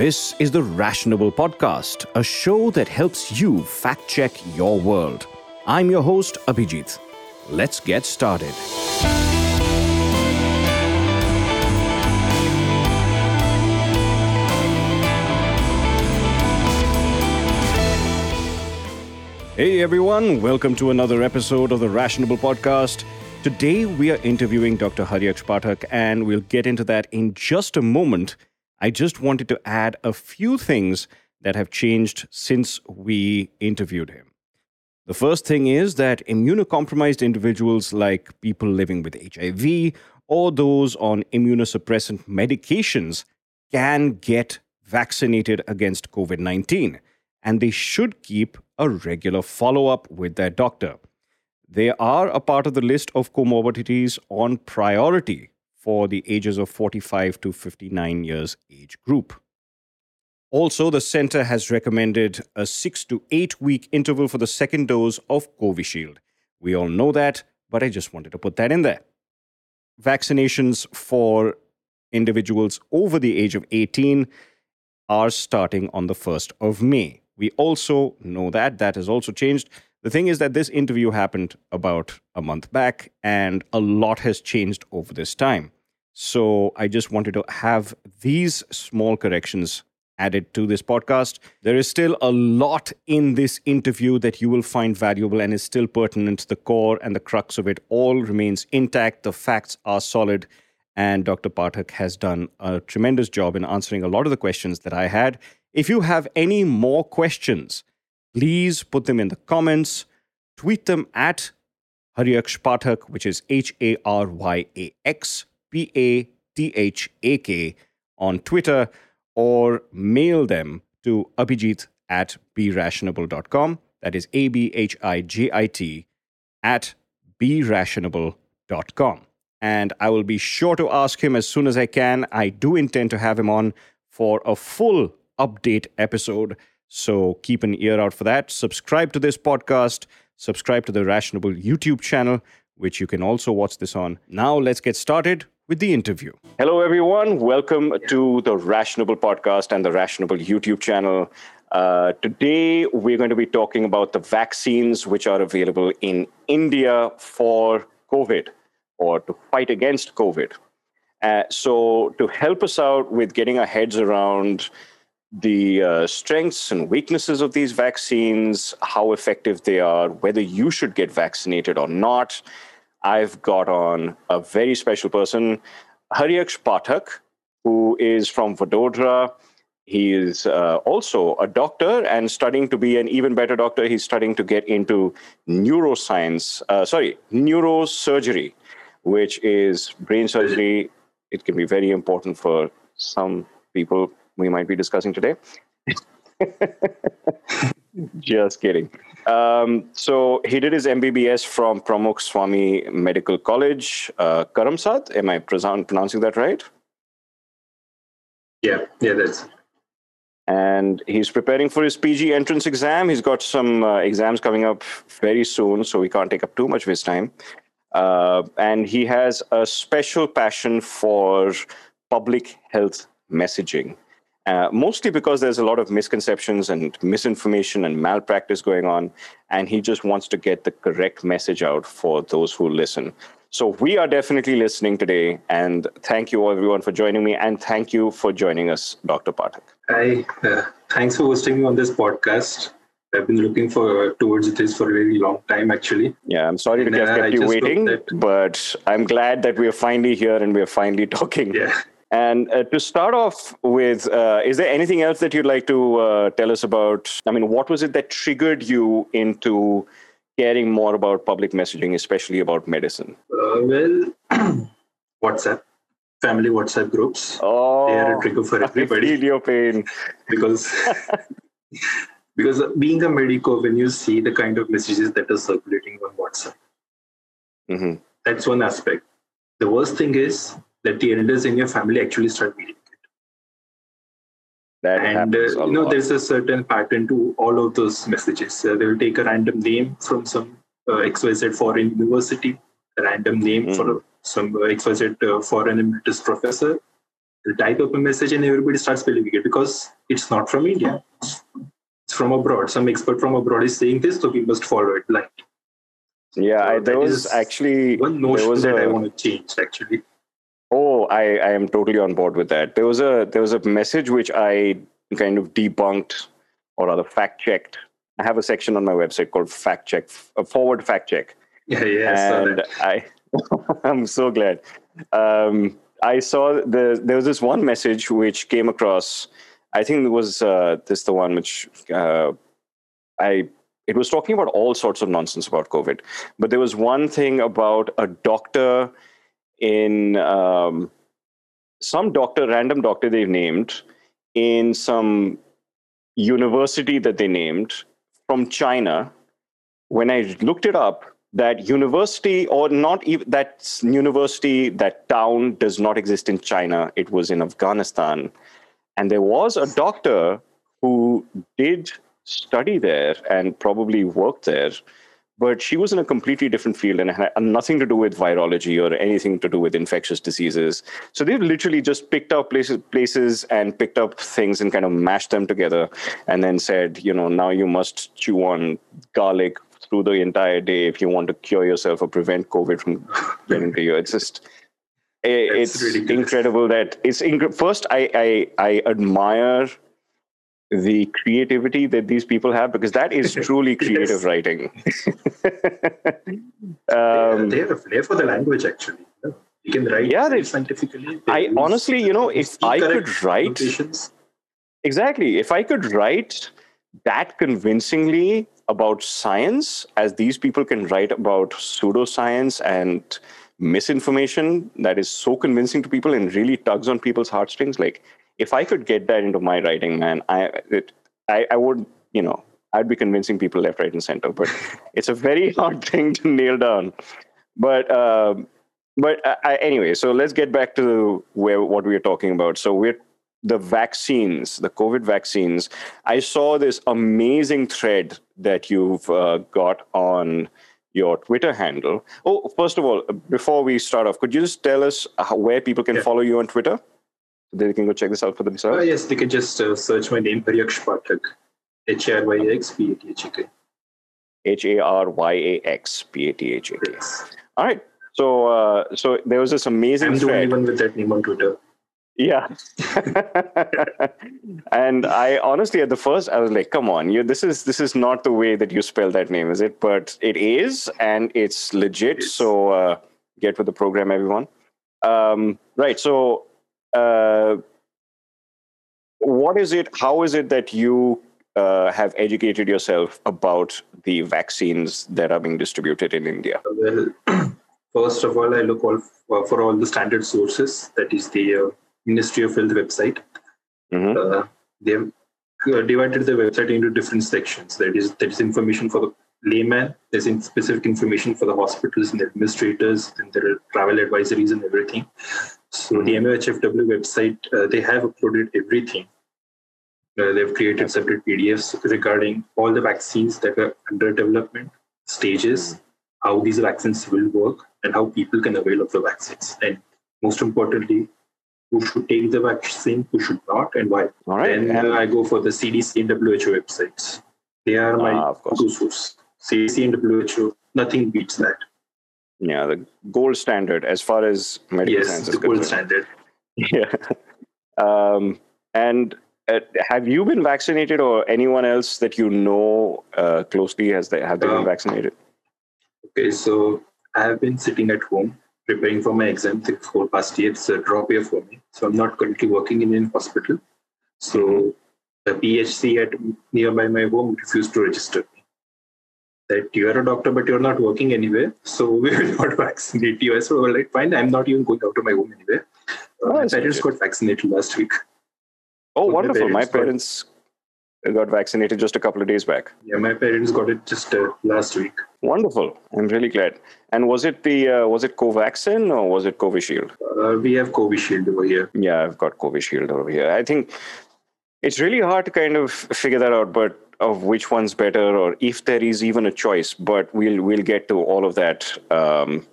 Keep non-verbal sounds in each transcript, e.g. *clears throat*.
This is the Rationable Podcast, a show that helps you fact check your world. I'm your host, Abhijit. Let's get started. Hey everyone, welcome to another episode of the Rationable Podcast. Today we are interviewing Dr. Haryax Pathak, and we'll get into that in just a moment. I just wanted to add a few things that have changed since we interviewed him. The first thing is that immunocompromised individuals, like people living with HIV or those on immunosuppressant medications, can get vaccinated against COVID 19, and they should keep a regular follow up with their doctor. They are a part of the list of comorbidities on priority for the ages of 45 to 59 years age group. Also, the center has recommended a six to eight week interval for the second dose of Covishield. We all know that, but I just wanted to put that in there. Vaccinations for individuals over the age of 18 are starting on the 1st of May. We also know that that has also changed. The thing is that this interview happened about a month back, and a lot has changed over this time. So I just wanted to have these small corrections added to this podcast. There is still a lot in this interview that you will find valuable and is still pertinent. The core and the crux of it all remains intact. The facts are solid. And Dr. Pathak has done a tremendous job in answering a lot of the questions that I had. If you have any more questions, please put them in the comments. Tweet them at Haryax Pathak, which is H A R Y A X P A T H A K on Twitter, or mail them to abhijit at berationable.com. That is A B H I J I T at berationable.com. And I will be sure to ask him as soon as I can. I do intend to have him on for a full update episode so keep an ear out for that. Subscribe to this podcast, subscribe to the Rationable YouTube channel, which you can also watch this on. Now let's get started with the interview. Hello, everyone. Welcome to the Rationable podcast and the Rationable YouTube channel. Uh, today, we're going to be talking about the vaccines which are available in India for COVID or to fight against COVID. Uh, so, to help us out with getting our heads around the uh, strengths and weaknesses of these vaccines, how effective they are, whether you should get vaccinated or not. I've got on a very special person, Haryax Pathak, who is from Vadodara. He is uh, also a doctor and studying to be an even better doctor. He's studying to get into neuroscience, uh, sorry, neurosurgery, which is brain surgery. It can be very important for some people we might be discussing today. *laughs* Just kidding. Um, so he did his MBBS from Pramukh Swami Medical College, uh, Karamsad. Am I pronouncing that right? Yeah, yeah, that's. And he's preparing for his PG entrance exam. He's got some uh, exams coming up very soon, so we can't take up too much of his time. Uh, and he has a special passion for public health messaging. Uh, mostly because there's a lot of misconceptions and misinformation and malpractice going on. And he just wants to get the correct message out for those who listen. So we are definitely listening today. And thank you, everyone, for joining me. And thank you for joining us, Dr. Pathak. Hi. Uh, thanks for hosting me on this podcast. I've been looking for towards this for a very long time, actually. Yeah, I'm sorry and, to have uh, kept you waiting, that... but I'm glad that we are finally here and we are finally talking. Yeah. And uh, to start off with, uh, is there anything else that you'd like to uh, tell us about? I mean, what was it that triggered you into caring more about public messaging, especially about medicine? Uh, well, *clears throat* WhatsApp, family WhatsApp groups. Oh, they are a trigger for everybody. I feel your pain. *laughs* because *laughs* because being a medico, when you see the kind of messages that are circulating on WhatsApp, mm-hmm. that's one aspect. The worst thing is that the elders in your family actually start reading it. That and uh, you know, there's a certain pattern to all of those messages. Uh, they will take a random name from some uh, XYZ foreign university, a random name mm. for some XYZ uh, foreign emeritus professor, They'll type up a message and everybody starts believing it because it's not from India. It's from abroad. Some expert from abroad is saying this, so we must follow it blindly. Yeah, So I, that there was is actually One there notion was that I a- want to change actually. Oh, I, I am totally on board with that. There was a there was a message which I kind of debunked or rather fact checked. I have a section on my website called fact check uh, forward fact check. *laughs* Yeah, yeah, And I, *laughs* I'm so glad. Um, I saw the there was this one message which came across. I think it was uh, this the one which uh, I it was talking about all sorts of nonsense about COVID, but there was one thing about a doctor in um, some doctor, random doctor they named in some university that they named from China. When I looked it up, that university or not even that university, that town does not exist in China. It was in Afghanistan. And there was a doctor who did study there and probably worked there, but she was in a completely different field and had nothing to do with virology or anything to do with infectious diseases. So they've literally just picked up places, places and picked up things and kind of mashed them together and then said, you know, now you must chew on garlic through the entire day if you want to cure yourself or prevent COVID from *laughs* getting to you. It's just, eh, it's ridiculous. incredible that it's incre- first I, I I admire the creativity that these people have because that is *laughs* truly creative writing. *laughs* Um, they have a flair for the language actually. You can write Yeah, they- scientifically. They I honestly, you know, if I could write exactly, if I could write that convincingly about science as these people can write about pseudoscience and misinformation that is so convincing to people and really tugs on people's heartstrings like if i could get that into my writing man i it, I, I would you know i'd be convincing people left right and center but *laughs* it's a very hard thing to nail down. But um, but uh, I, anyway so let's get back to where what we were talking about. So we're the vaccines the covid vaccines i saw this amazing thread that you've uh, got on your twitter handle. Oh first of all before we start off could you just tell us how, where people can Yeah. follow you on twitter they can go check this out for Uh, themselves yes, they can just uh, search my name, Haryax Pathak. H R Y X P A T H A K. h-a-r-y-a-x-p-a-t-h-a-k Yes. all right so uh, so there was this amazing I'm the only one with that name on Twitter. Yeah. *laughs* and I honestly at the first I was like, come on, you this is this is not the way that you spell that name, is it? But it is and it's legit. Yes. So uh, get with the program, everyone. Um, right. So uh, what is it? How is it that you uh, have educated yourself about the vaccines that are being distributed in India? Well, *clears throat* first of all, I look all for, for all the standard sources. That is the uh, Ministry of Health website. Mhm. Uh, they have uh, divided the website into different sections. That is, there is information for the layman. There's in specific information for the hospitals and the administrators, and there are travel advisories and everything. So the MOHFW website, uh, they have uploaded everything. Uh, they've created separate PDFs regarding all the vaccines that are under development, stages, how these vaccines will work, and how people can avail of the vaccines. And most importantly, who should take the vaccine, who should not, and why. All right. Then And- I go for the CDC and WHO websites. They are my Ah, of course. two sources. CDC and WHO, nothing beats that. Yeah, the gold standard as far as medical yes, science the is gold concerned. standard. *laughs* Yeah. Um, and uh, have you been vaccinated, or anyone else that you know uh, closely has they have they been Um, vaccinated? Okay, so I have been sitting at home preparing for my exam the whole past year. It's a drop year for me. So I'm not currently working in a hospital. So Mhm. the PHC at nearby my home refused to register me. That you are a doctor, but you're not working anywhere. So *laughs* we will not vaccinate you. I said, all right, fine. I'm not even going out of my home anywhere. Uh, my parents got vaccinated last week. Oh, my wonderful! My parents parents got vaccinated just a couple of days back. Yeah, my parents got it just uh, last week. Wonderful! I'm really glad. And was it the uh, was it Covaxin or was it Covishield? Uh, we have Covishield over here. Yeah, I've got Covishield over here. I think it's really hard to kind of figure that out, but of which one's better or if there is even a choice. But we'll we'll get to all of that um,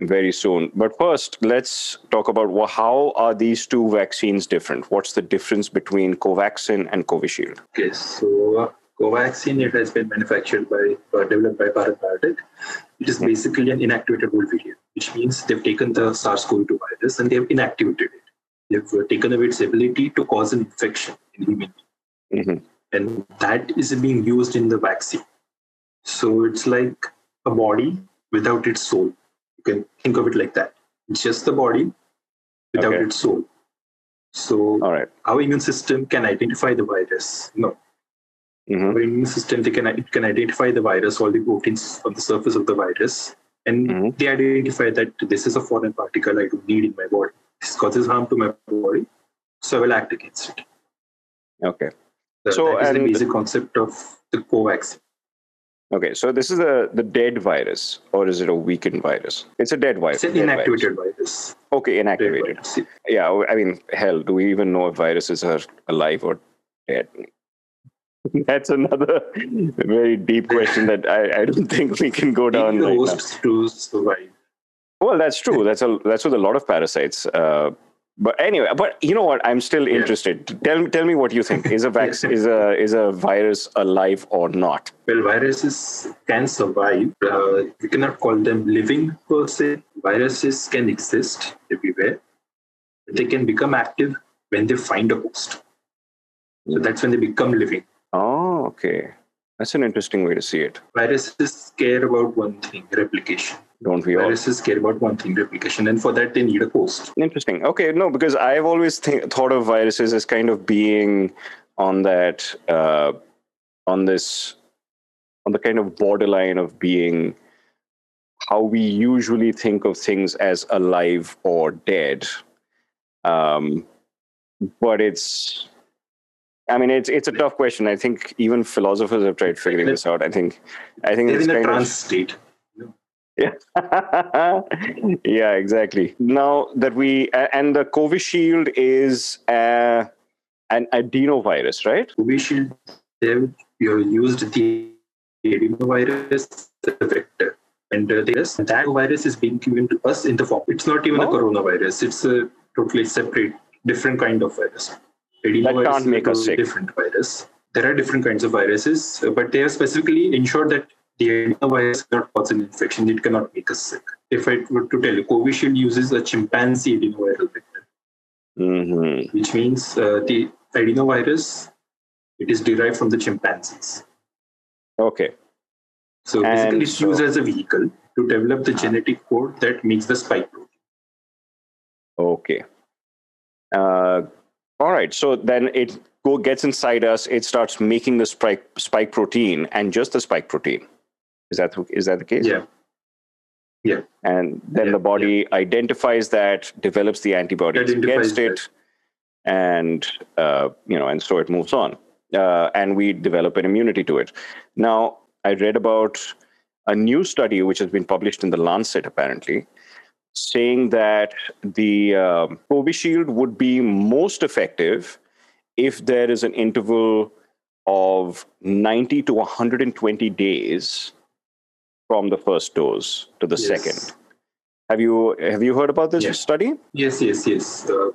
very soon. But first, let's talk about wha- how are these two vaccines different? What's the difference between Covaxin and Covishield? Okay, so uh, Covaxin, it has been manufactured by, uh, developed by Bharat Biotech. It is basically an inactivated variant, which means they've taken the SARS-CoV-2 virus and they've inactivated it. They've uh, taken away its ability to cause an infection in human Mhm. And that is being used in the vaccine. So it's like a body without its soul. You can think of it like that. It's just the body without Okay. its soul. So All right. our immune system can identify the virus. No, Mhm. our immune system they can it can identify the virus, all the proteins on the surface of the virus, and Mhm. they identify that this is a foreign particle I don't need in my body. This causes harm to my body, so I will act against it. Okay. So So, that is the basic concept of the Covax. Okay. So this is the the dead virus, or is it a weakened virus? It's a dead virus. It's an dead virus. inactivated virus. Okay, inactivated. virus. Yeah. I mean, hell, do we even know if viruses are alive or dead? *laughs* That's another very deep question that I, I don't think we can go down the right now. hosts to survive. Well, that's true. That's a that's with a lot of parasites. Uh, but anyway, but you know what? I'm still Yeah. interested. Tell tell me what you think. Is a *laughs* vaccine is a is a virus alive or not? Well, viruses can survive. Uh, you cannot call them living per se. Viruses can exist everywhere. They can become active when they find a host. So that's when they become living. Oh, okay. That's an interesting way to see it. Viruses care about one thing replication. Don't we all? Viruses care about one thing replication. And for that, they need a host. Interesting. Okay, no, because I've always think, thought of viruses as kind of being on that, uh, on this, on the kind of borderline of being how we usually think of things as alive or dead. Um, but it's, I mean, it's it's a tough question. I think even philosophers have tried figuring this out. I think, I think They're it's in a kind of state. Yeah. *laughs* yeah, exactly. Now that we a- and the Covishield is uh, an adenovirus, right? Covishield, they've you used the adenovirus a vector. And uh, this, that virus is being given to us in the form. It's not even a Oh. coronavirus. It's a totally separate, different kind of virus. Adenovirus can't is make a us sick. different virus. There are different kinds of viruses, uh, but they have specifically ensured that the adenovirus cannot cause an infection. It cannot make us sick. If I were to tell you, Covishield uses a chimpanzee adenoviral vector hmm which means uh, the adenovirus it is derived from the chimpanzees. Okay. So And basically, it's so- used as a vehicle to develop the genetic code that makes the spike protein. Okay. Uh, all right. So then it go gets inside us. It starts making the spike spike protein and just the spike protein. Is that is that the case? Yeah, yeah. and then Yeah, the body identifies that develops the antibodies against it and uh, you know and so it moves on. Uh, and we develop an immunity to it. Now i read about a new study which has been published in the lancet apparently saying that the um, Covishield would be most effective if there is an interval of 90 to 120 days from the first dose to the Yes. second. Have you have you heard about this study? Yes, yes, yes. Uh,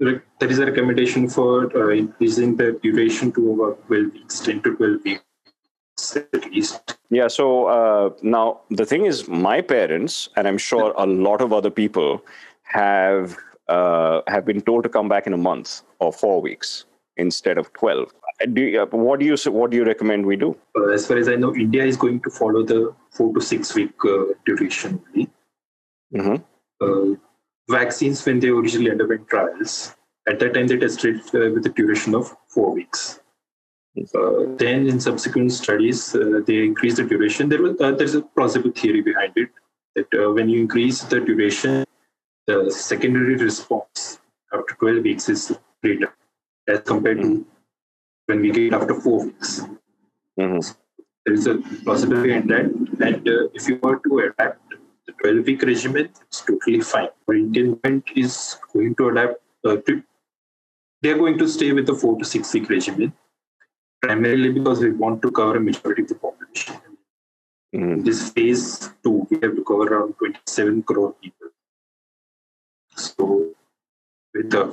there is a recommendation for uh, increasing the duration to about 12 weeks, 10 to 12 weeks at least. Yeah. So uh, now the thing is, my parents and I'm sure a lot of other people have uh, have been told to come back in a month or four weeks instead of twelve. Do you, uh, what do you what do you recommend we do? Uh, as far as I know, India is going to follow the four to six week uh, duration only. hmm uh, vaccines when they originally underwent trials. At that time, they tested uh, with a duration of four weeks. Uh, then, in subsequent studies, uh, they increased the duration. There was uh, there's a plausible theory behind it that uh, when you increase the duration, the secondary response after 12 weeks is greater as compared to when we get after four weeks. hmm There is a possibility in that. And uh, if you were to adapt the 12 week regimen, it's totally fine. But Indian government is going to adapt, uh, to, they're going to stay with the four to six week regimen, primarily because we want to cover a majority of the population. hmm This phase two, we have to cover around 27 crore people. So, with a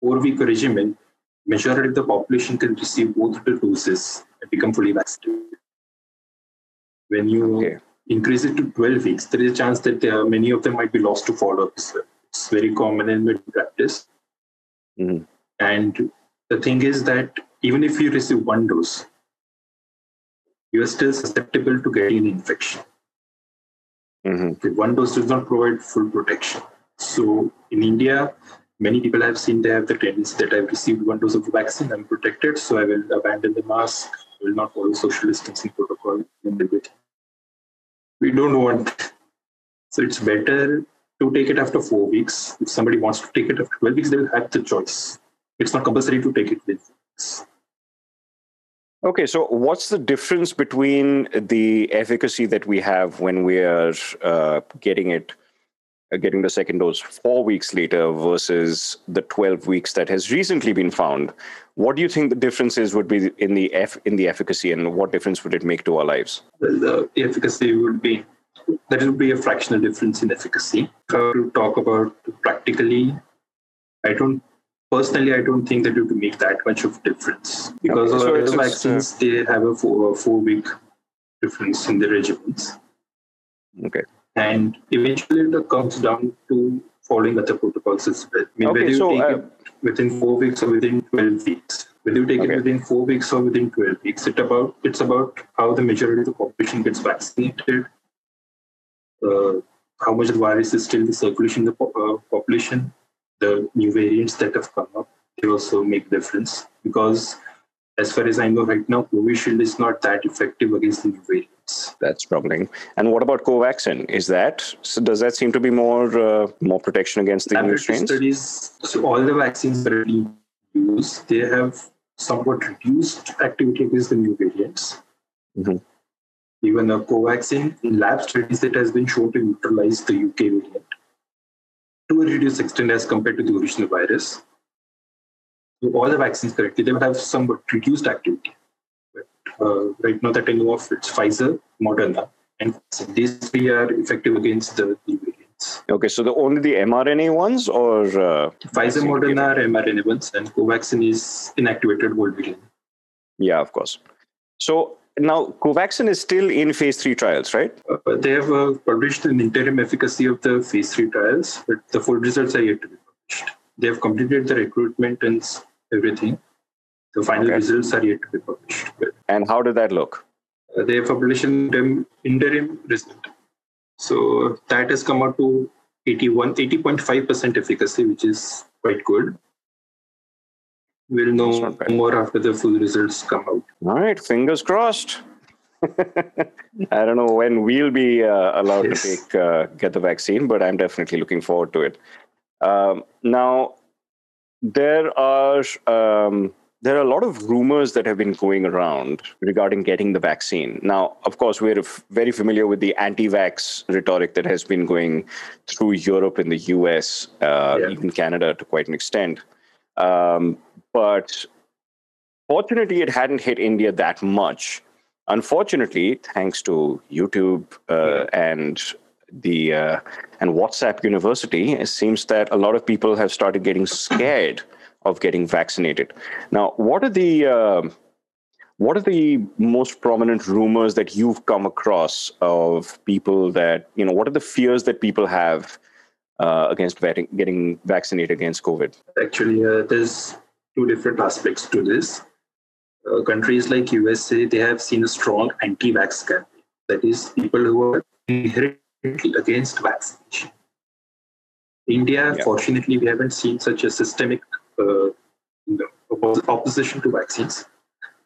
four week regimen, majority of the population can receive both the doses and become fully vaccinated. When you okay. increase it to 12 weeks, there is a chance that are, many of them might be lost to follow up. It's very common in medical practice. Mm-hmm. And the thing is that even if you receive one dose, you are still susceptible to getting an infection. Mm-hmm. One dose does not provide full protection. So in India, many people I've seen they have the tendency that I've received one dose of vaccine, I'm protected, so I will abandon the mask, I will not follow social distancing protocol and everything. We don't want. So it's better to take it after four weeks. If somebody wants to take it after 12 weeks, they will have the choice. It's not compulsory to take it with weeks. Okay, so what's the difference between the efficacy that we have when we are uh, getting it, getting the second dose four weeks later versus the 12 weeks that has recently been found? What do you think the differences would be in the F, in the efficacy, and what difference would it make to our lives? Well, the efficacy would be that would be a fractional difference in efficacy. To talk about practically, I don't personally, I don't think that you to make that much of difference because okay, so vaccines uh, they have a four, four week difference in the regimens. Okay. And eventually, it comes down to following other protocols as well. I mean, okay, whether you so, take uh, it within four weeks or within twelve weeks, whether you take okay. it within four weeks or within twelve weeks, it about it's about how the majority of the population gets vaccinated, uh, how much the virus is still in circulation in the uh, population, the new variants that have come up, they also make difference because as far as I know right now, Covishield is not that effective against the new variants. That's troubling. And what about Covaxin? Is that so does that seem to be more uh, more protection against the new strains? Studies, so all the vaccines that are being used, they have somewhat reduced activity against the new variants. Mm-hmm. Even a Covaxin in lab studies it has been shown to neutralize the UK variant to a reduced extent as compared to the original virus. So all the vaccines correctly, they would have somewhat reduced activity. But uh, right now that I know of, it's Pfizer, Moderna, and these three are effective against the, the variants. Okay, so the only the mRNA ones or uh, Pfizer, Moderna are mRNA ones, and Covaxin is inactivated whole variant. Yeah, of course. So now, Covaxin is still in phase three trials, right? Uh, they have uh, published an interim efficacy of the phase three trials, but the full results are yet to be published. They have completed the recruitment and everything. The final okay. results are yet to be published. And how did that look? Uh, they have published an interim result. So that has come out to 81, 80.5% efficacy, which is quite good. We'll know more after the full results come out. All right, fingers crossed. *laughs* I don't know when we'll be uh, allowed yes. to take uh, get the vaccine, but I'm definitely looking forward to it. Um, now, there are um, there are a lot of rumors that have been going around regarding getting the vaccine. Now, of course, we're f- very familiar with the anti-vax rhetoric that has been going through Europe and the US, uh, yeah. even Canada to quite an extent. Um, but fortunately, it hadn't hit India that much. Unfortunately, thanks to YouTube uh, and the uh, and WhatsApp University, it seems that a lot of people have started getting scared of getting vaccinated. Now, what are the uh, what are the most prominent rumors that you've come across of people that you know? What are the fears that people have uh, against getting vaccinated against COVID? Actually, uh, there's two different aspects to this. Uh, countries like USA, they have seen a strong anti-vax campaign. That is, people who are inherently against vaccination. India, yeah. fortunately, we haven't seen such a systemic you know, opposition to vaccines.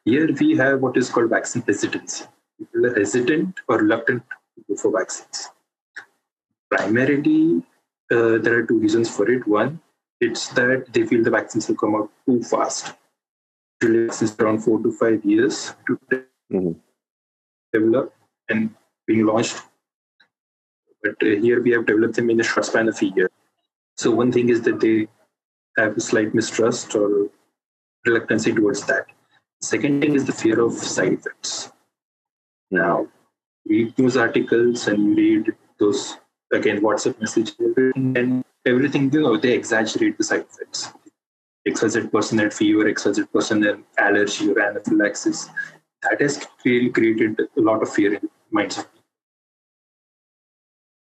Here we have what is called vaccine hesitancy. People are hesitant or reluctant to go for vaccines. Primarily, uh, there are two reasons for it. One, it's that they feel the vaccines will come out too fast. Usually, it's around four to five years to mm-hmm. develop and being launched. But uh, here we have developed them in a short span of a year. So one thing is that they have a slight mistrust or reluctancy towards that. Second thing is the fear of side effects. Now, read news articles and read those again WhatsApp messages, and everything. You know, they exaggerate the side effects. XYZ person had fever, XYZ person had allergy or anaphylaxis. That has really created a lot of fear in minds of people.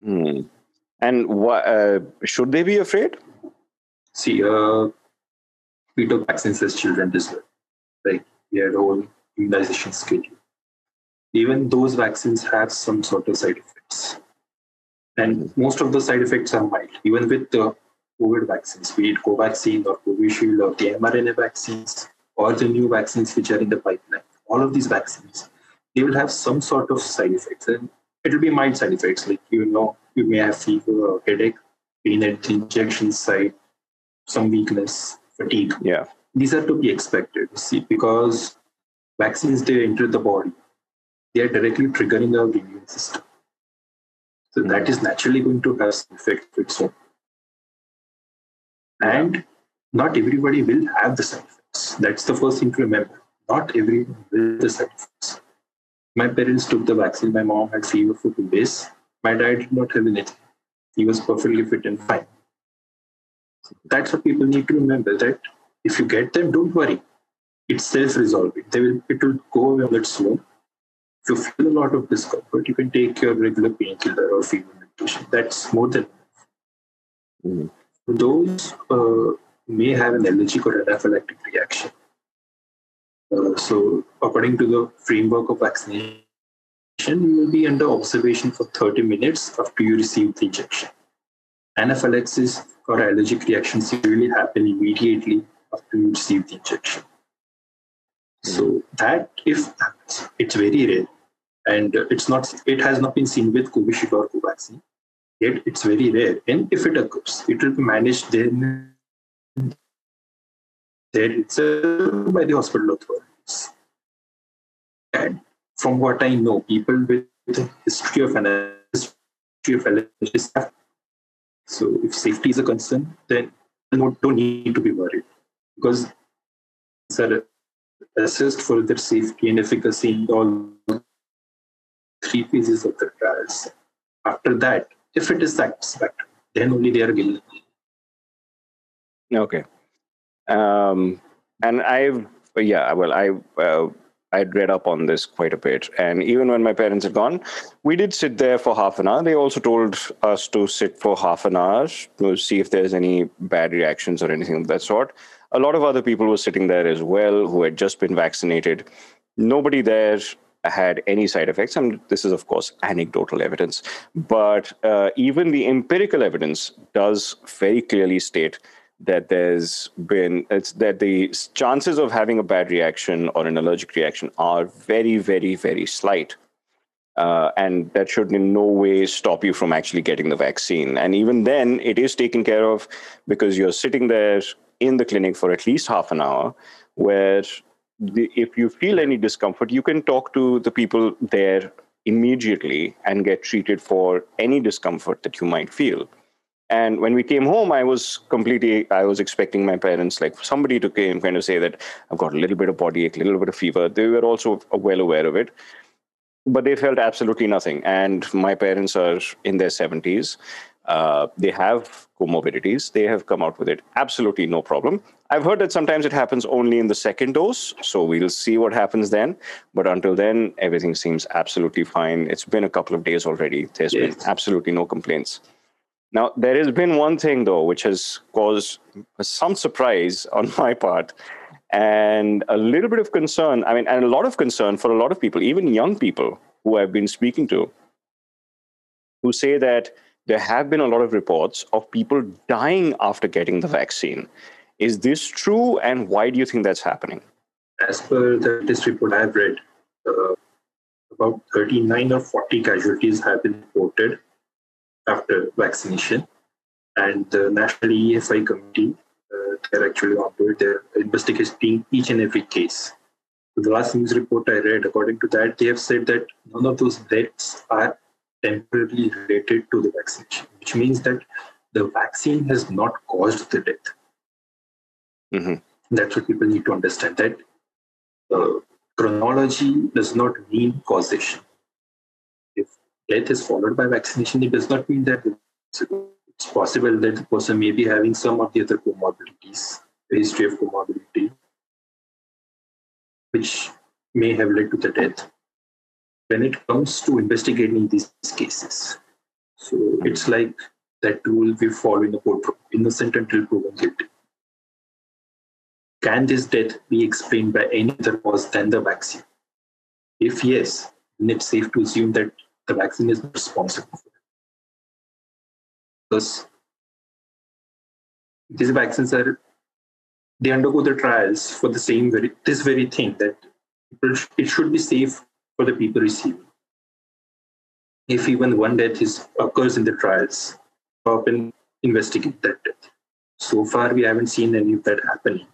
Hmm. And wh- uh, should they be afraid? See, uh, we took vaccines as children as well. Like we had whole immunization schedule. Even those vaccines have some sort of side effects. And most of the side effects are mild, even with the COVID vaccines, be it Covaxin or Covishield or the mRNA vaccines or the new vaccines which are in the pipeline. All of these vaccines, they will have some sort of side effects. And it will be mild side effects, like you know, you may have fever or headache, pain at the injection site, some weakness, fatigue. Yeah. These are to be expected, see, because vaccines they enter the body, they are directly triggering our immune system. So hmm. that is naturally going to have some effect of its own. And not everybody will have the side effects. That's the first thing to remember. Not everyone will have the side effects. My parents took the vaccine. My mom had fever for two days. My dad did not have anything. He was perfectly fit and fine. That's what people need to remember that if you get them, don't worry. It's self-resolving. They will it will go away on its own. If you feel a lot of discomfort, you can take your regular painkiller or fever medication. That's more than enough. Mm. Those uh, may have an allergic or anaphylactic reaction. Uh, so, according to the framework of vaccination, you will be under observation for 30 minutes after you receive the injection. Anaphylaxis or allergic reactions usually happen immediately after you receive the injection. So that if it's very rare, and it's not. It has not been seen with Covishield or Covaxin. Yet it's very rare, and if it occurs, it will be managed then there itself by the hospital authorities. And from what I know, people with history of an history of allergies so if safety is a concern, then don't, don't need to be worried because are assessed for their safety and efficacy in all three phases of the trials. After that, if it is satisfactory, then only they are given. Okay. Um, and I've, yeah, well, I, uh, I'd read up on this quite a bit. And even when my parents had gone, we did sit there for half an hour. They also told us to sit for half an hour to see if there's any bad reactions or anything of that sort. A lot of other people were sitting there as well who had just been vaccinated. Nobody there had any side effects. And this is, of course, anecdotal evidence. But uh, even the empirical evidence does very clearly state that there's been it's that the chances of having a bad reaction or an allergic reaction are very very very slight. Uh, and that should in no way stop you from actually getting the vaccine. And even then it is taken care of because you're sitting there in the clinic for at least half an hour where the, if you feel any discomfort you can talk to the people there immediately and get treated for any discomfort that you might feel and when we came home, I was completely, I was expecting my parents, like somebody to came kind of say that I've got a little bit of body ache, a little bit of fever. They were also well aware of it, but they felt absolutely nothing. And my parents are in their 70s. Uh, they have comorbidities. They have come out with it. Absolutely no problem. I've heard that sometimes it happens only in the second dose. So we'll see what happens then. But until then, everything seems absolutely fine. It's been a couple of days already. There's yes. been absolutely no complaints. Now, there has been one thing, though, which has caused some surprise *laughs* on my part and a little bit of concern. I mean, and a lot of concern for a lot of people, even young people who I've been speaking to, who say that there have been a lot of reports of people dying after getting the vaccine. Is this true, and why do you think that's happening? As per the latest report I've read, uh, about 39 or 40 casualties have been reported after vaccination. And the National AEFI Committee, uh, they're actually onto it. They're investigating each and every case. The last news report I read, according to that, they have said that none of those deaths are temporarily related to the vaccination, which means that the vaccine has not caused the death. Mm-hmm. That's what people need to understand. That uh, chronology does not mean causation death is followed by vaccination, it does not mean that it's possible that the person may be having some of the other comorbidities, a history of comorbidity, which may have led to the death. When it comes to investigating these cases, so it's like that rule we follow in the court innocent until proven guilty. Can this death be explained by any other cause than the vaccine? If yes, then it's safe to assume that the vaccine is responsible for it. Because these vaccines are they undergo the trials for the same very this very thing that it should be safe for the people receiving. If even one death is occurs in the trials, and investigate that death. So far, we haven't seen any of that happening.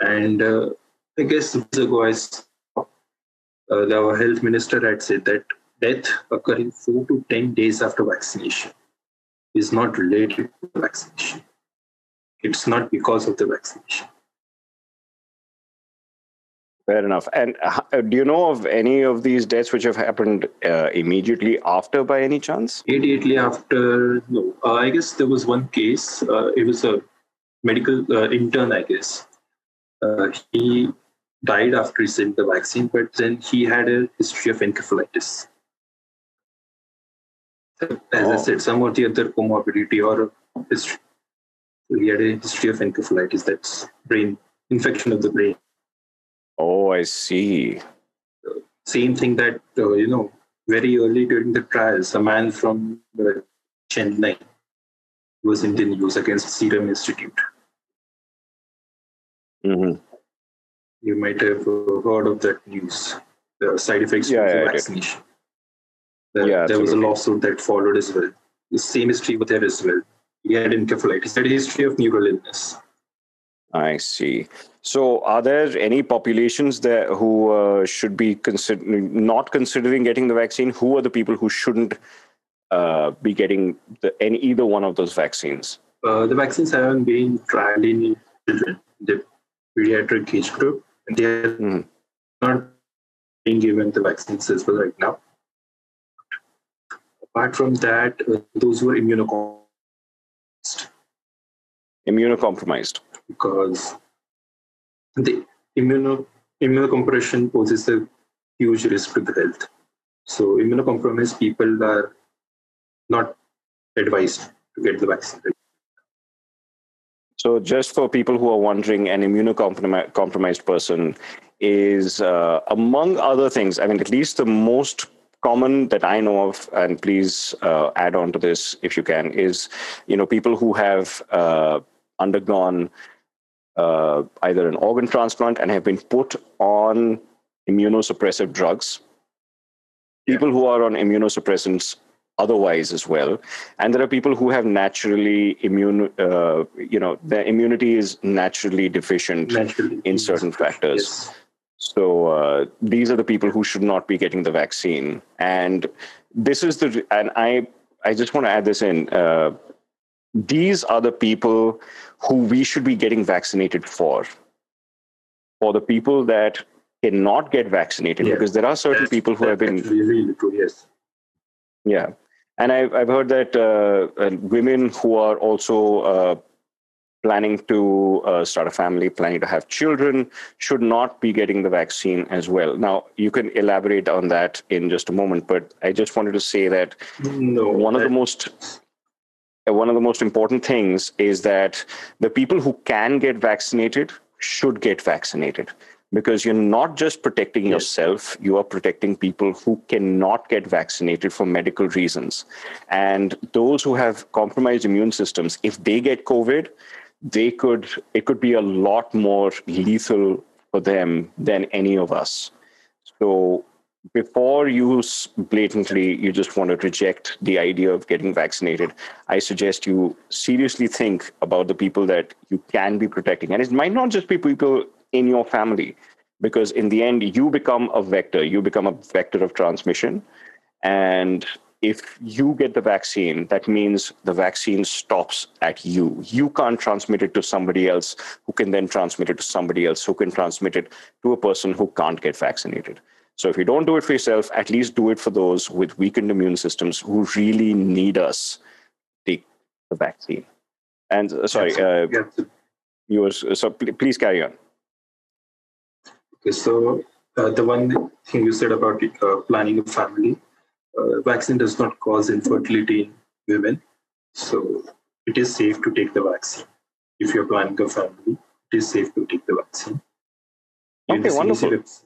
And uh, I guess years ago, as uh, the health minister had said that death occurring four to 10 days after vaccination is not related to vaccination. It's not because of the vaccination. Fair enough. And uh, do you know of any of these deaths which have happened uh, immediately after, by any chance? Immediately after, no. Uh, I guess there was one case. Uh, it was a medical uh, intern, I guess. Uh, he died after he receiving the vaccine, but then he had a history of encephalitis. As oh. I said, some of the other comorbidity or history. he had a history of encephalitis, that's brain infection of the brain. Oh, I see. Same thing that, uh, you know, very early during the trials, a man from uh, Chennai was in the news against Serum Institute. Mm-hmm. You might have uh, heard of that news, the side effects yeah, of the yeah, vaccination. Yeah, there was a lawsuit that followed as well. The same history with there as well. He had encephalitis, he had a history of neural illness. I see. So, are there any populations there who uh, should be consider- not considering getting the vaccine? Who are the people who shouldn't uh, be getting the, any either one of those vaccines? Uh, the vaccines haven't been tried in children, the pediatric age group, they are mm-hmm. not being given the vaccines as well right now. Apart from that, uh, those who are immunocompromised. Immunocompromised because the immuno, immunocompression poses a huge risk to the health. So immunocompromised people are not advised to get the vaccine. So just for people who are wondering, an immunocompromised person is, uh, among other things, I mean, at least the most common that I know of, and please uh, add on to this if you can, is you know people who have uh, undergone uh, either an organ transplant and have been put on immunosuppressive drugs. People yeah. who are on immunosuppressants otherwise as well and there are people who have naturally immune uh, you know their immunity is naturally deficient naturally. in certain factors yes. So uh, these are the people who should not be getting the vaccine and this is the and i i just want to add this in uh, these are the people who we should be getting vaccinated for. For the people that cannot get vaccinated, yeah. because there are certain people who have been. Really true, yes. Yeah. And I've, I've heard that uh, uh, women who are also uh, planning to uh, start a family, planning to have children, should not be getting the vaccine as well. Now, you can elaborate on that in just a moment, but I just wanted to say that no, one of the most one of the most important things is that the people who can get vaccinated should get vaccinated because you're not just protecting yes. yourself, you are protecting people who cannot get vaccinated for medical reasons. And those who have compromised immune systems, if they get COVID, they could it could be a lot more lethal for them than any of us. So before you blatantly you just want to reject the idea of getting vaccinated i suggest you seriously think about the people that you can be protecting and it might not just be people in your family because in the end you become a vector you become a vector of transmission and if you get the vaccine that means the vaccine stops at you you can't transmit it to somebody else who can then transmit it to somebody else who can transmit it to a person who can't get vaccinated So if you don't do it for yourself, at least do it for those with weakened immune systems who really need us take the vaccine. And uh, sorry, uh, you was so please carry on. Okay, so uh, the one thing you said about uh, planning a family, uh, vaccine does not cause infertility in women, so it is safe to take the vaccine. If you're planning a family, it is safe to take the vaccine. Okay, wonderful. Website,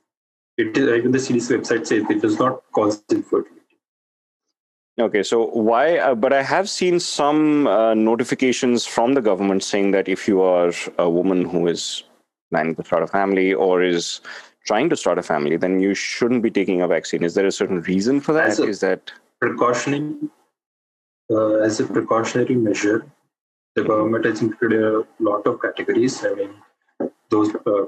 it is, even the CDC website says it does not cause infertility. Okay, so why? Uh, but I have seen some uh, notifications from the government saying that if you are a woman who is planning to start a family or is trying to start a family, then you shouldn't be taking a vaccine. Is there a certain reason for that? Is that precautionary? Uh, as a precautionary measure, the government has included a lot of categories. I mean, those uh,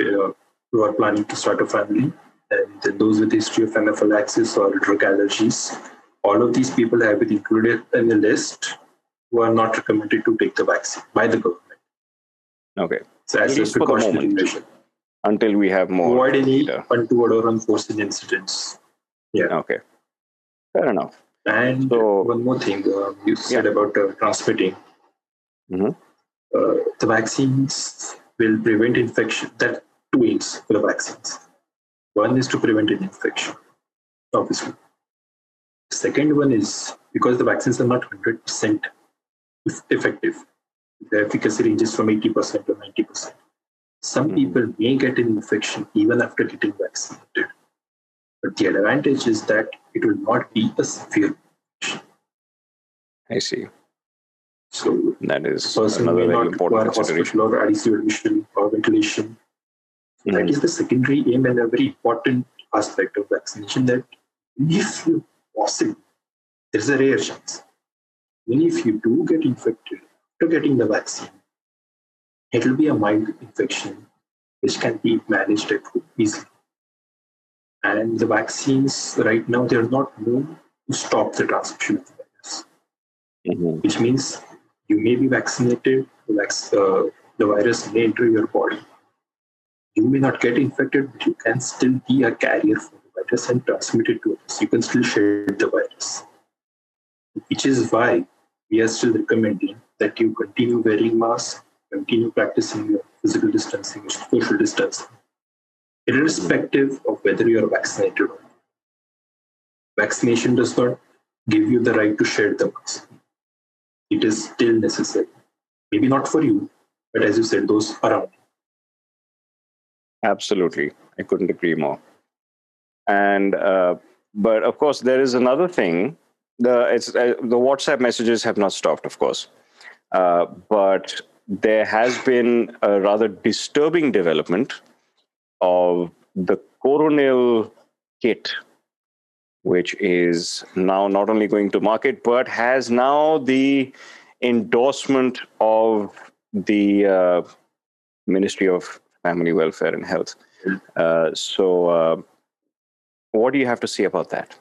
uh, who are planning to start a family, and then those with history of anaphylaxis or drug allergies. All of these people have been included in the list who are not recommended to take the vaccine by the government. Okay. So as a precautionary measure. Until we have more. Avoid any data. untoward or unforeseen incidents. Yeah. Okay. Fair enough. And so, one more thing uh, you said yeah. about uh, transmitting. Mm-hmm. Uh, the vaccines will prevent infection. That two aims for the vaccines. One is to prevent an infection, obviously. Second one is because the vaccines are not 100% effective. The efficacy ranges from 80% to 90%. Some mm-hmm. people may get an infection even after getting vaccinated. But the advantage is that it will not be a severe infection. I see. So that is another very important consideration. Hospital or ICU admission or ventilation Mm-hmm. That is the secondary aim and a very important aspect of vaccination that if possible, there's a rare chance. Even if you do get infected after getting the vaccine, it will be a mild infection which can be managed easily. And the vaccines right now, they're not known to stop the transmission of the virus, mm-hmm. which means you may be vaccinated, the, uh, the virus may enter your body, you may not get infected, but you can still be a carrier for the virus and transmit it to others. You can still share the virus. Which is why we are still recommending that you continue wearing masks, continue practicing your physical distancing, social distancing, irrespective of whether you are vaccinated or not. Vaccination does not give you the right to share the mask. It is still necessary. Maybe not for you, but as you said, those around Absolutely. I couldn't agree more. And, uh, but of course, there is another thing. The, it's, uh, the WhatsApp messages have not stopped, of course. Uh, but there has been a rather disturbing development of the Coronil kit, which is now not only going to market, but has now the endorsement of the uh, Ministry of family welfare and health. Uh, so, uh, what do you have to say about that?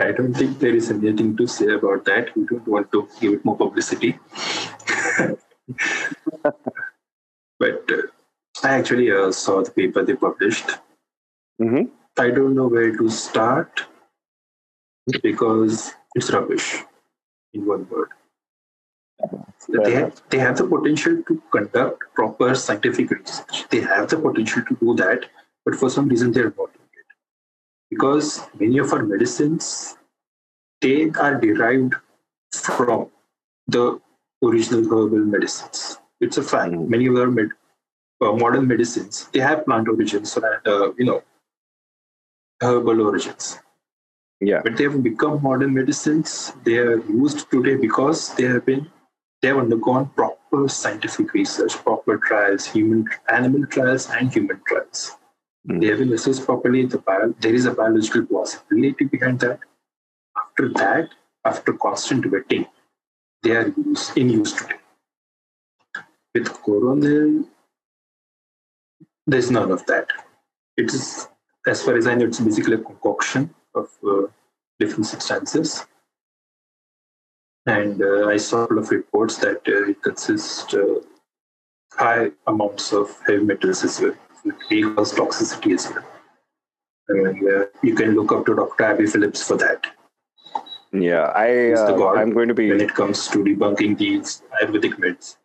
I don't think there is anything to say about that. We don't want to give it more publicity. *laughs* but uh, I actually uh, saw the paper they published. Mm-hmm. I don't know where to start because it's rubbish, in one word. They have, they have the potential to conduct proper scientific research. They have the potential to do that, but for some reason they're not. Because many of our medicines, they are derived from the original herbal medicines. It's a fact. Mm. Many of our med, uh, modern medicines, they have plant origins and, uh, you know, herbal origins. Yeah. But they have become modern medicines. They are used today because they have been they have undergone proper scientific research, proper trials, human animal trials and human trials. They have been assessed properly. The bio, there is a biological possibility behind that. After that, after constant vetting, they are used, in use today. With coronil, there's none of that. It is, as far as I know, it's basically a concoction of uh, different substances and uh, I saw a lot of reports that uh, it consists uh, high amounts of heavy metals as well, cause toxicity as well. I uh, you can look up to Dr. Abby Philips for that. Yeah, I uh, I'm going to be when it comes to debunking these Ayurvedic myths.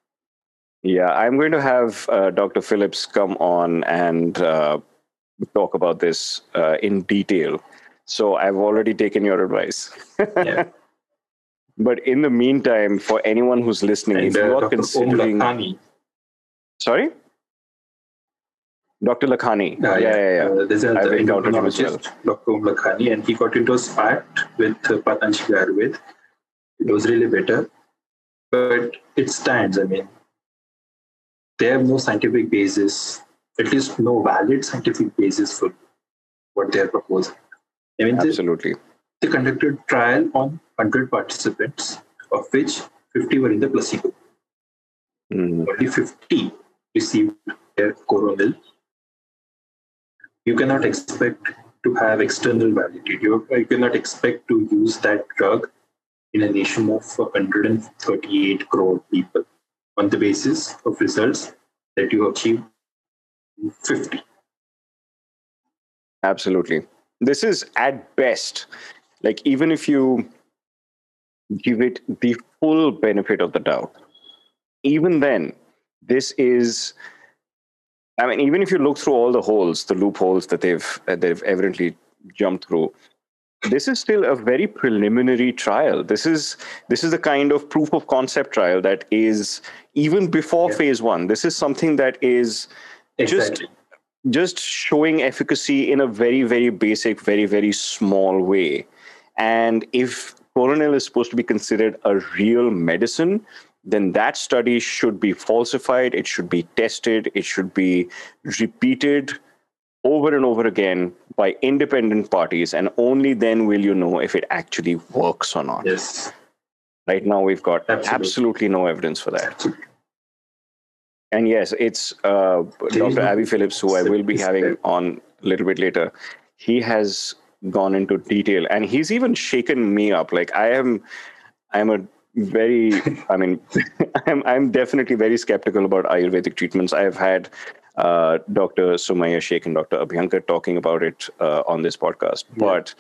Yeah, I'm going to have uh, Dr. Philips come on and uh, talk about this uh, in detail. So I've already taken your advice. yeah. *laughs* But in the meantime, for anyone who's listening, and, if you are Dr. considering, sorry, Dr. Lakhani. Uh, yeah, yeah, yeah. Uh, there's a, I've him as well. Dr. Om Lakhani, and he got into a spat with uh, Patanjali Ayurved. It was really better, but it stands. I mean, they have no scientific basis, at least no valid scientific basis for what they are proposing. I mean, absolutely. They, they conducted trial on 100 participants, of which 50 were in the placebo. Mm. Only 50 received their Coronil you cannot expect to have external validity. You, you cannot expect to use that drug in a nation of 138 crore people on the basis of results that you achieve 50. Absolutely. This is at best, like even if you give it the full benefit of the doubt, even then, this is I mean, even if you look through all the holes, the loopholes that they've that they've evidently jumped through, this is still a very preliminary trial. This is this is the kind of proof of concept trial that is even before yeah. phase one. This is something that is exactly. just just showing efficacy in a very very basic, very very small way. And if Coronil is supposed to be considered a real medicine, then that study should be falsified, it should be tested, it should be repeated over and over again by independent parties, and only then will you know if it actually works or not. Yes. Right now, we've got absolutely, absolutely no evidence for that. Absolutely. And yes, it's uh, Dr. Abby Philips, who I will be having on a little bit later. He has gone into detail, and he's even shaken me up. Like I am, I'm a very *laughs* i mean *laughs* i'm i'm definitely very skeptical about ayurvedic treatments. I've had uh, dr sumaya sheikh and dr abhyankar talking about it uh, on this podcast. Yeah. but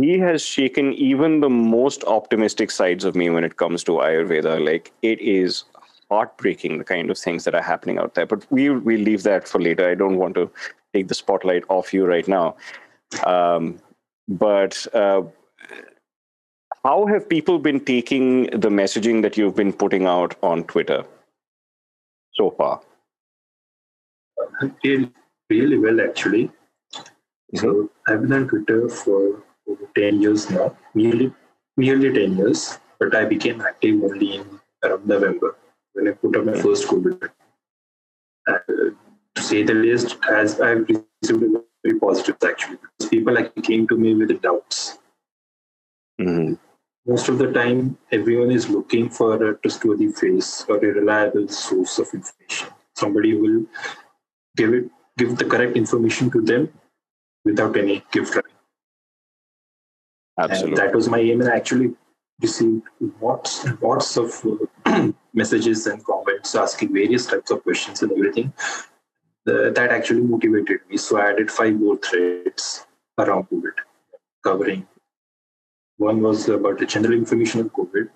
he has shaken even the most optimistic sides of me when it comes to ayurveda. Like it is heartbreaking the kind of things that are happening out there. But we we'll leave that for later. I don't want to take the spotlight off you right now. Um, but uh, how have people been taking the messaging that you've been putting out on Twitter so far? Really, really well, actually. Mm-hmm. So I've been on Twitter for over 10 years now, nearly, nearly 10 years, but I became active only in around November when I put up my first COVID. Uh, to say the least, as I've received very positive actually, because people like came to me with doubts. Mm-hmm most of the time everyone is looking for a trustworthy face or a reliable source of information. Somebody will give it give the correct information to them without any gift writing absolutely. and that was my aim and i actually received lots and lots of uh, *clears throat* messages and comments asking various types of questions and everything. The, that actually motivated me so i added five more threads around covid covering one was about the general information of COVID.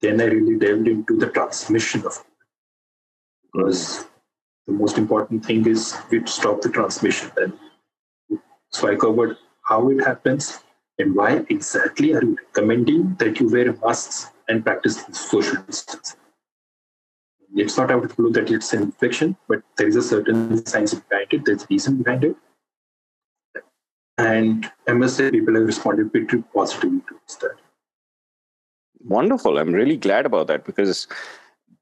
Then I really delved into the transmission of COVID. Because the most important thing is we stop the transmission. Then, so I covered how it happens and why exactly are you recommending that you wear masks and practice social distance. It's not out of the blue that it's an infection, but there is a certain science behind it. There's reason behind it. And MSA people have responded pretty positively to that. Wonderful. I'm really glad about that because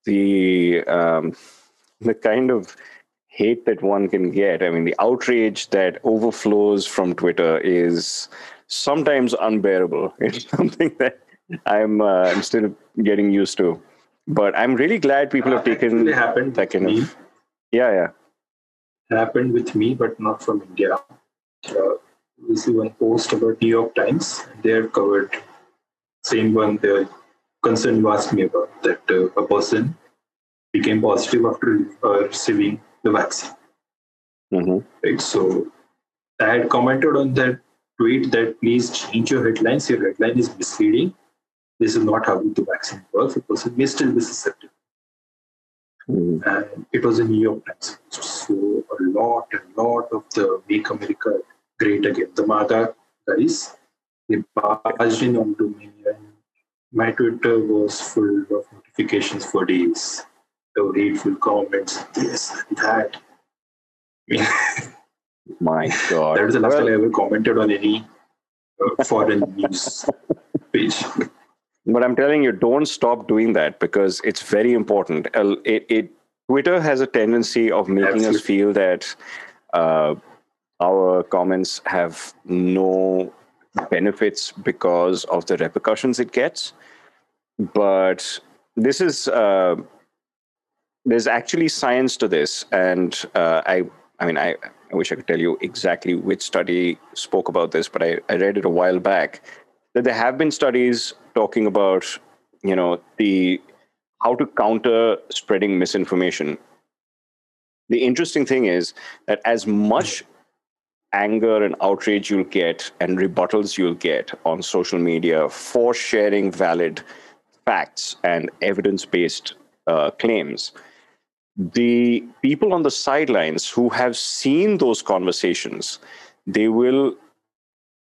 the um, the kind of hate that one can get, I mean, the outrage that overflows from Twitter is sometimes unbearable. *laughs* It's something that I'm uh, I'm still getting used to. But I'm really glad people uh, have taken happened that kind of. Yeah, yeah. It happened with me, but not from India. Uh, we see one post about New York Times. They have covered same one. The concern you asked me about that uh, a person became positive after uh, receiving the vaccine. Mm-hmm. Right. So I had commented on that tweet that please change your headlines. Your headline is misleading. This is not how the vaccine works. A person may still be susceptible. Mm-hmm. And it was a New York Times. So a lot and lot of the Make America Great Again, the MAGA guys, they barged in onto me and my Twitter was full of notifications for days. The hateful comments, this and that. *laughs* My God. that was the last Well- time I ever commented on any uh, foreign *laughs* news page. But I'm telling you, don't stop doing that because it's very important. It, it Twitter has a tendency of making us feel that uh, our comments have no benefits because of the repercussions it gets. But this is uh, there's actually science to this, and uh, I I mean I. I wish I could tell you exactly which study spoke about this, but I, I read it a while back that there have been studies talking about you know the how to counter spreading misinformation the interesting thing is that as much anger and outrage you'll get and rebuttals you'll get on social media for sharing valid facts and evidence-based uh, claims the people on the sidelines who have seen those conversations they will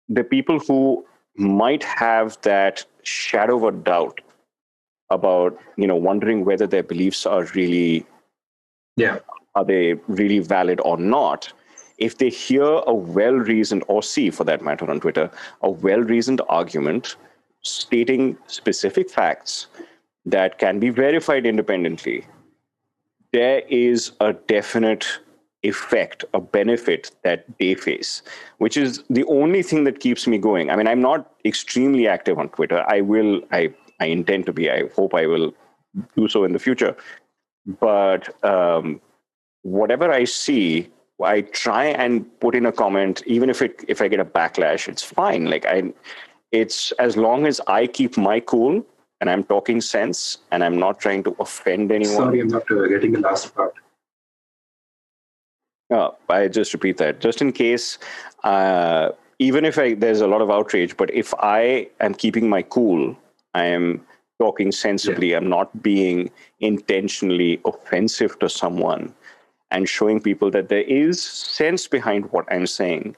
the people who might have that shadow of a doubt about you know wondering whether their beliefs are really Yeah. are they really valid or not if they hear a well reasoned or see for that matter on twitter a well reasoned argument stating specific facts that can be verified independently there is a definite effect, a benefit that they face, which is the only thing that keeps me going. I mean, I'm not extremely active on Twitter. I will, I, I intend to be. I hope I will do so in the future. But um, whatever I see, I try and put in a comment, even if it if I get a backlash, it's fine. Like I, it's as long as I keep my cool and I'm talking sense and I'm not trying to offend anyone. Sorry, I'm not uh, getting the last part. No, I just repeat that just in case. Uh, even if I, there's a lot of outrage, but if I am keeping my cool, I am talking sensibly. I'm not being intentionally offensive to someone, and showing people that there is sense behind what I'm saying.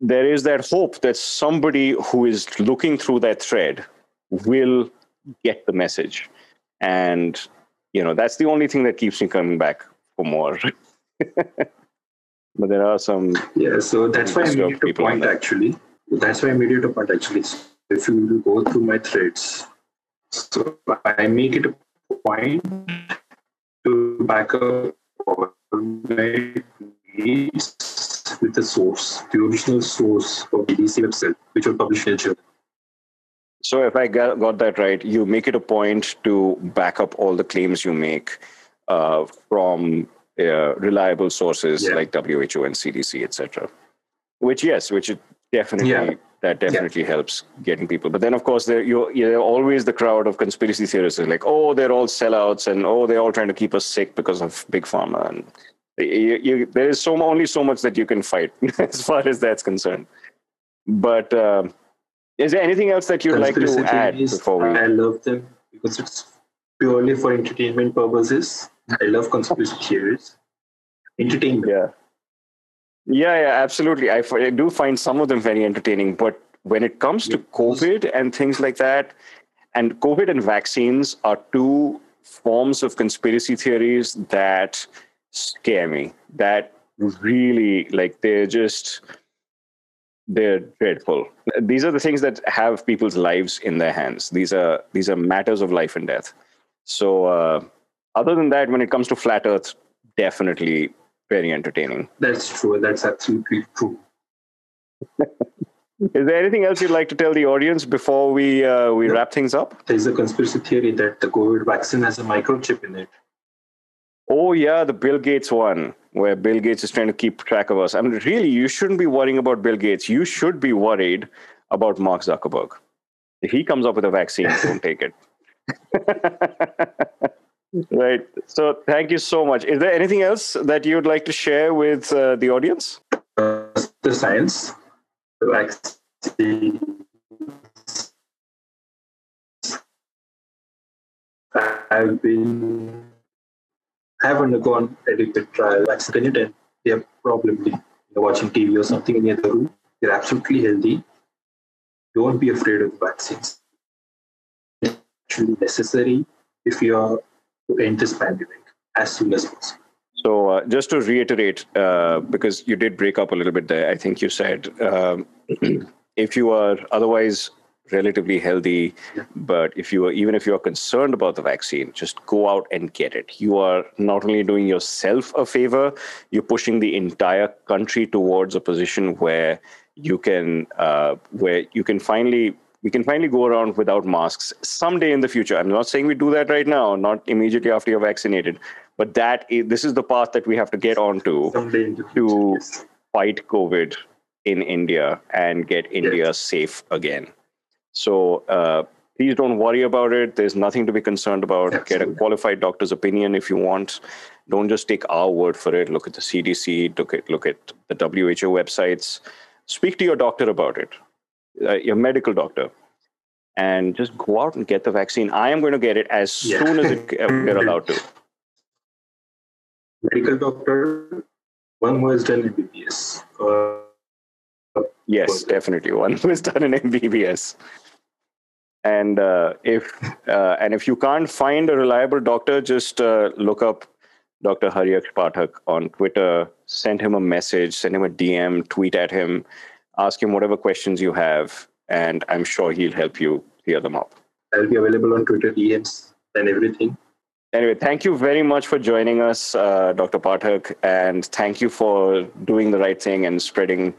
There is that hope that somebody who is looking through that thread will get the message, and you know that's the only thing that keeps me coming back for more. *laughs* but there are some Yeah, so that's why I made it a point that. actually. That's why I made it a point actually. So if you go through my threads, so I make it a point to back up all with the source, the original source of the DC website, which was published in journal. So, if I got, got that right, you make it a point to back up all the claims you make uh, from uh, reliable sources Yeah. like WHO and CDC, etc. Which, yes, which it definitely Yeah. That definitely helps getting people. But then, of course, there you're, you're always the crowd of conspiracy theorists like, oh, they're all sellouts, and oh, they're all trying to keep us sick because of big pharma, and you, you, there is so only so much that you can fight *laughs* as far as that's concerned. But um is there anything else that you'd like to Conspiracy add theories, before we? I love them because it's purely for entertainment purposes. I love conspiracy theories. Entertainment. Yeah. Yeah, yeah, absolutely. I do find some of them very entertaining, but when it comes to COVID and things like that, and COVID and vaccines are two forms of conspiracy theories that scare me. That really, like, they're just they're dreadful. These are the things that have people's lives in their hands. These are these are matters of life and death. So, uh, other than that, when it comes to flat Earth, definitely very entertaining. That's true. That's absolutely true. *laughs* Is there anything else you'd like to tell the audience before we uh, we No. wrap things up? There's a conspiracy theory that the COVID vaccine has a microchip in it. Oh yeah, the Bill Gates one, where Bill Gates is trying to keep track of us. I mean, really, you shouldn't be worrying about Bill Gates. You should be worried about Mark Zuckerberg. If he comes up with a vaccine, don't take it. *laughs* Right. So thank you so much. Is there anything else that you'd like to share with uh, the audience? Uh, the science, vaccine. I've been have undergone adequate trial vaccinated and they are probably watching TV or something in the other room. They're absolutely healthy. Don't be afraid of vaccines. It's actually necessary if you are to end this pandemic as soon as possible. So, uh, just to reiterate, uh, because you did break up a little bit there, I think you said um, *clears throat* if you are otherwise relatively healthy, yeah. but if you are even if you are concerned about the vaccine, just go out and get it. You are not only doing yourself a favor, you're pushing the entire country towards a position where you can uh, where you can finally we can finally go around without masks someday in the future. I'm not saying we do that right now, not immediately after you're vaccinated, but that is, this is the path that we have to get onto to fight COVID in India and get India yes. safe again. So uh, please don't worry about it. There's nothing to be concerned about. Absolutely. Get a qualified doctor's opinion if you want. Don't just take our word for it. Look at the CDC. Look at look at the WHO websites. Speak to your doctor about it uh, your medical doctor and just go out and get the vaccine. I am going to get it as yeah. soon as it, uh, we're *laughs* allowed to. Medical doctor, one who has done MBBS. Uh, yes, definitely one who has done an MBBS. And uh, if uh, and if you can't find a reliable doctor, just uh, look up Dr. Haryax Pathak on Twitter. Send him a message, send him a DM, tweet at him ask him whatever questions you have, and I'm sure he'll help you clear them up. I'll be available on Twitter DMs and everything. Anyway, thank you very much for joining us, uh, Dr. Pathak, and thank you for doing the right thing and spreading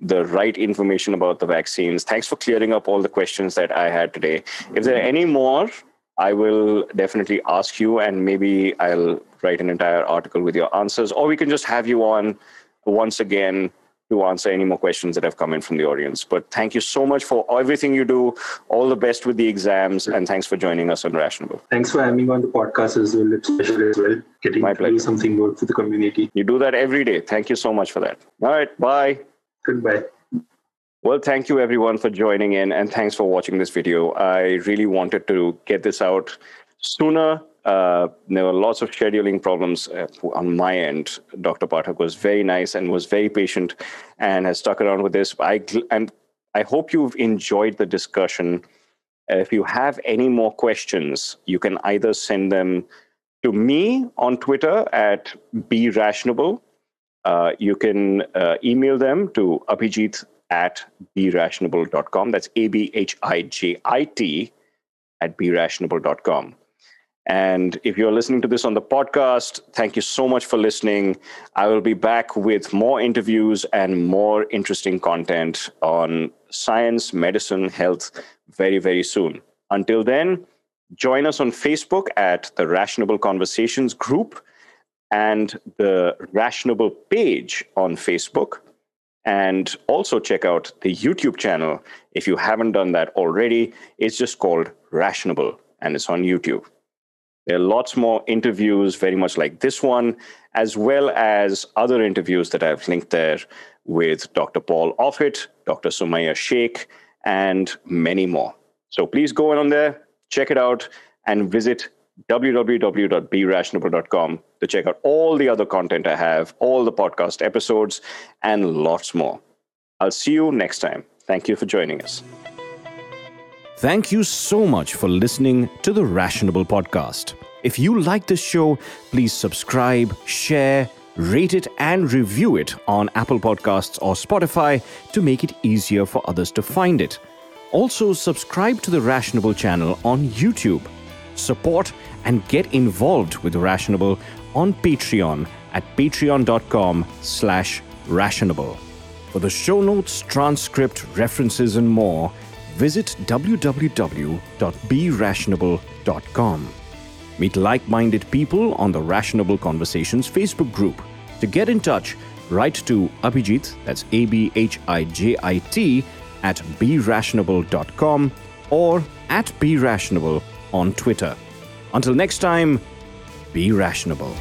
the right information about the vaccines. Thanks for clearing up all the questions that I had today. If there are any more, I will definitely ask you, and maybe I'll write an entire article with your answers, or we can just have you on once again to answer any more questions that have come in from the audience. But thank you so much for everything you do. All the best with the exams, and thanks for joining us on Rationable. Thanks for having me on the podcast as well. It's special as well. Getting My to do something good for the community. You do that every day. Thank you so much for that. All right, bye. Goodbye. Well, thank you everyone for joining in, and thanks for watching this video. I really wanted to get this out sooner uh, there were lots of scheduling problems uh, on my end. Dr. Pathak was very nice and was very patient and has stuck around with this. I, I'm, I hope you've enjoyed the discussion. If you have any more questions, you can either send them to me on Twitter at berationable. Uh, you can uh, email them to abhijit at berationable.com. That's A B H I J I T at berationable.com. And if you're listening to this on the podcast, thank you so much for listening. I will be back with more interviews and more interesting content on science, medicine, health very, very soon. Until then, join us on Facebook at the Rationable Conversations group and the Rationable page on Facebook. And also check out the YouTube channel if you haven't done that already. It's just called Rationable and it's on YouTube. There are lots more interviews, very much like this one, as well as other interviews that I've linked there with Dr. Paul Offit, Dr. Sumaya Sheikh, and many more. So please go on there, check it out, and visit www.berationable.com to check out all the other content I have, all the podcast episodes, and lots more. I'll see you next time. Thank you for joining us. Thank you so much for listening to the Rationable Podcast. If you like this show, please subscribe, share, rate it, and review it on Apple Podcasts or Spotify to make it easier for others to find it. Also, subscribe to the Rationable channel on YouTube. Support and get involved with Rationable on Patreon at patreon.com slash rationable. For the show notes, transcript, references, and more, visit www.berationable.com. Meet like minded people on the Rationable Conversations Facebook group. To get in touch, write to Abhijit, that's A B H I J I T, at berationable.com or at berationable on Twitter. Until next time, be rational.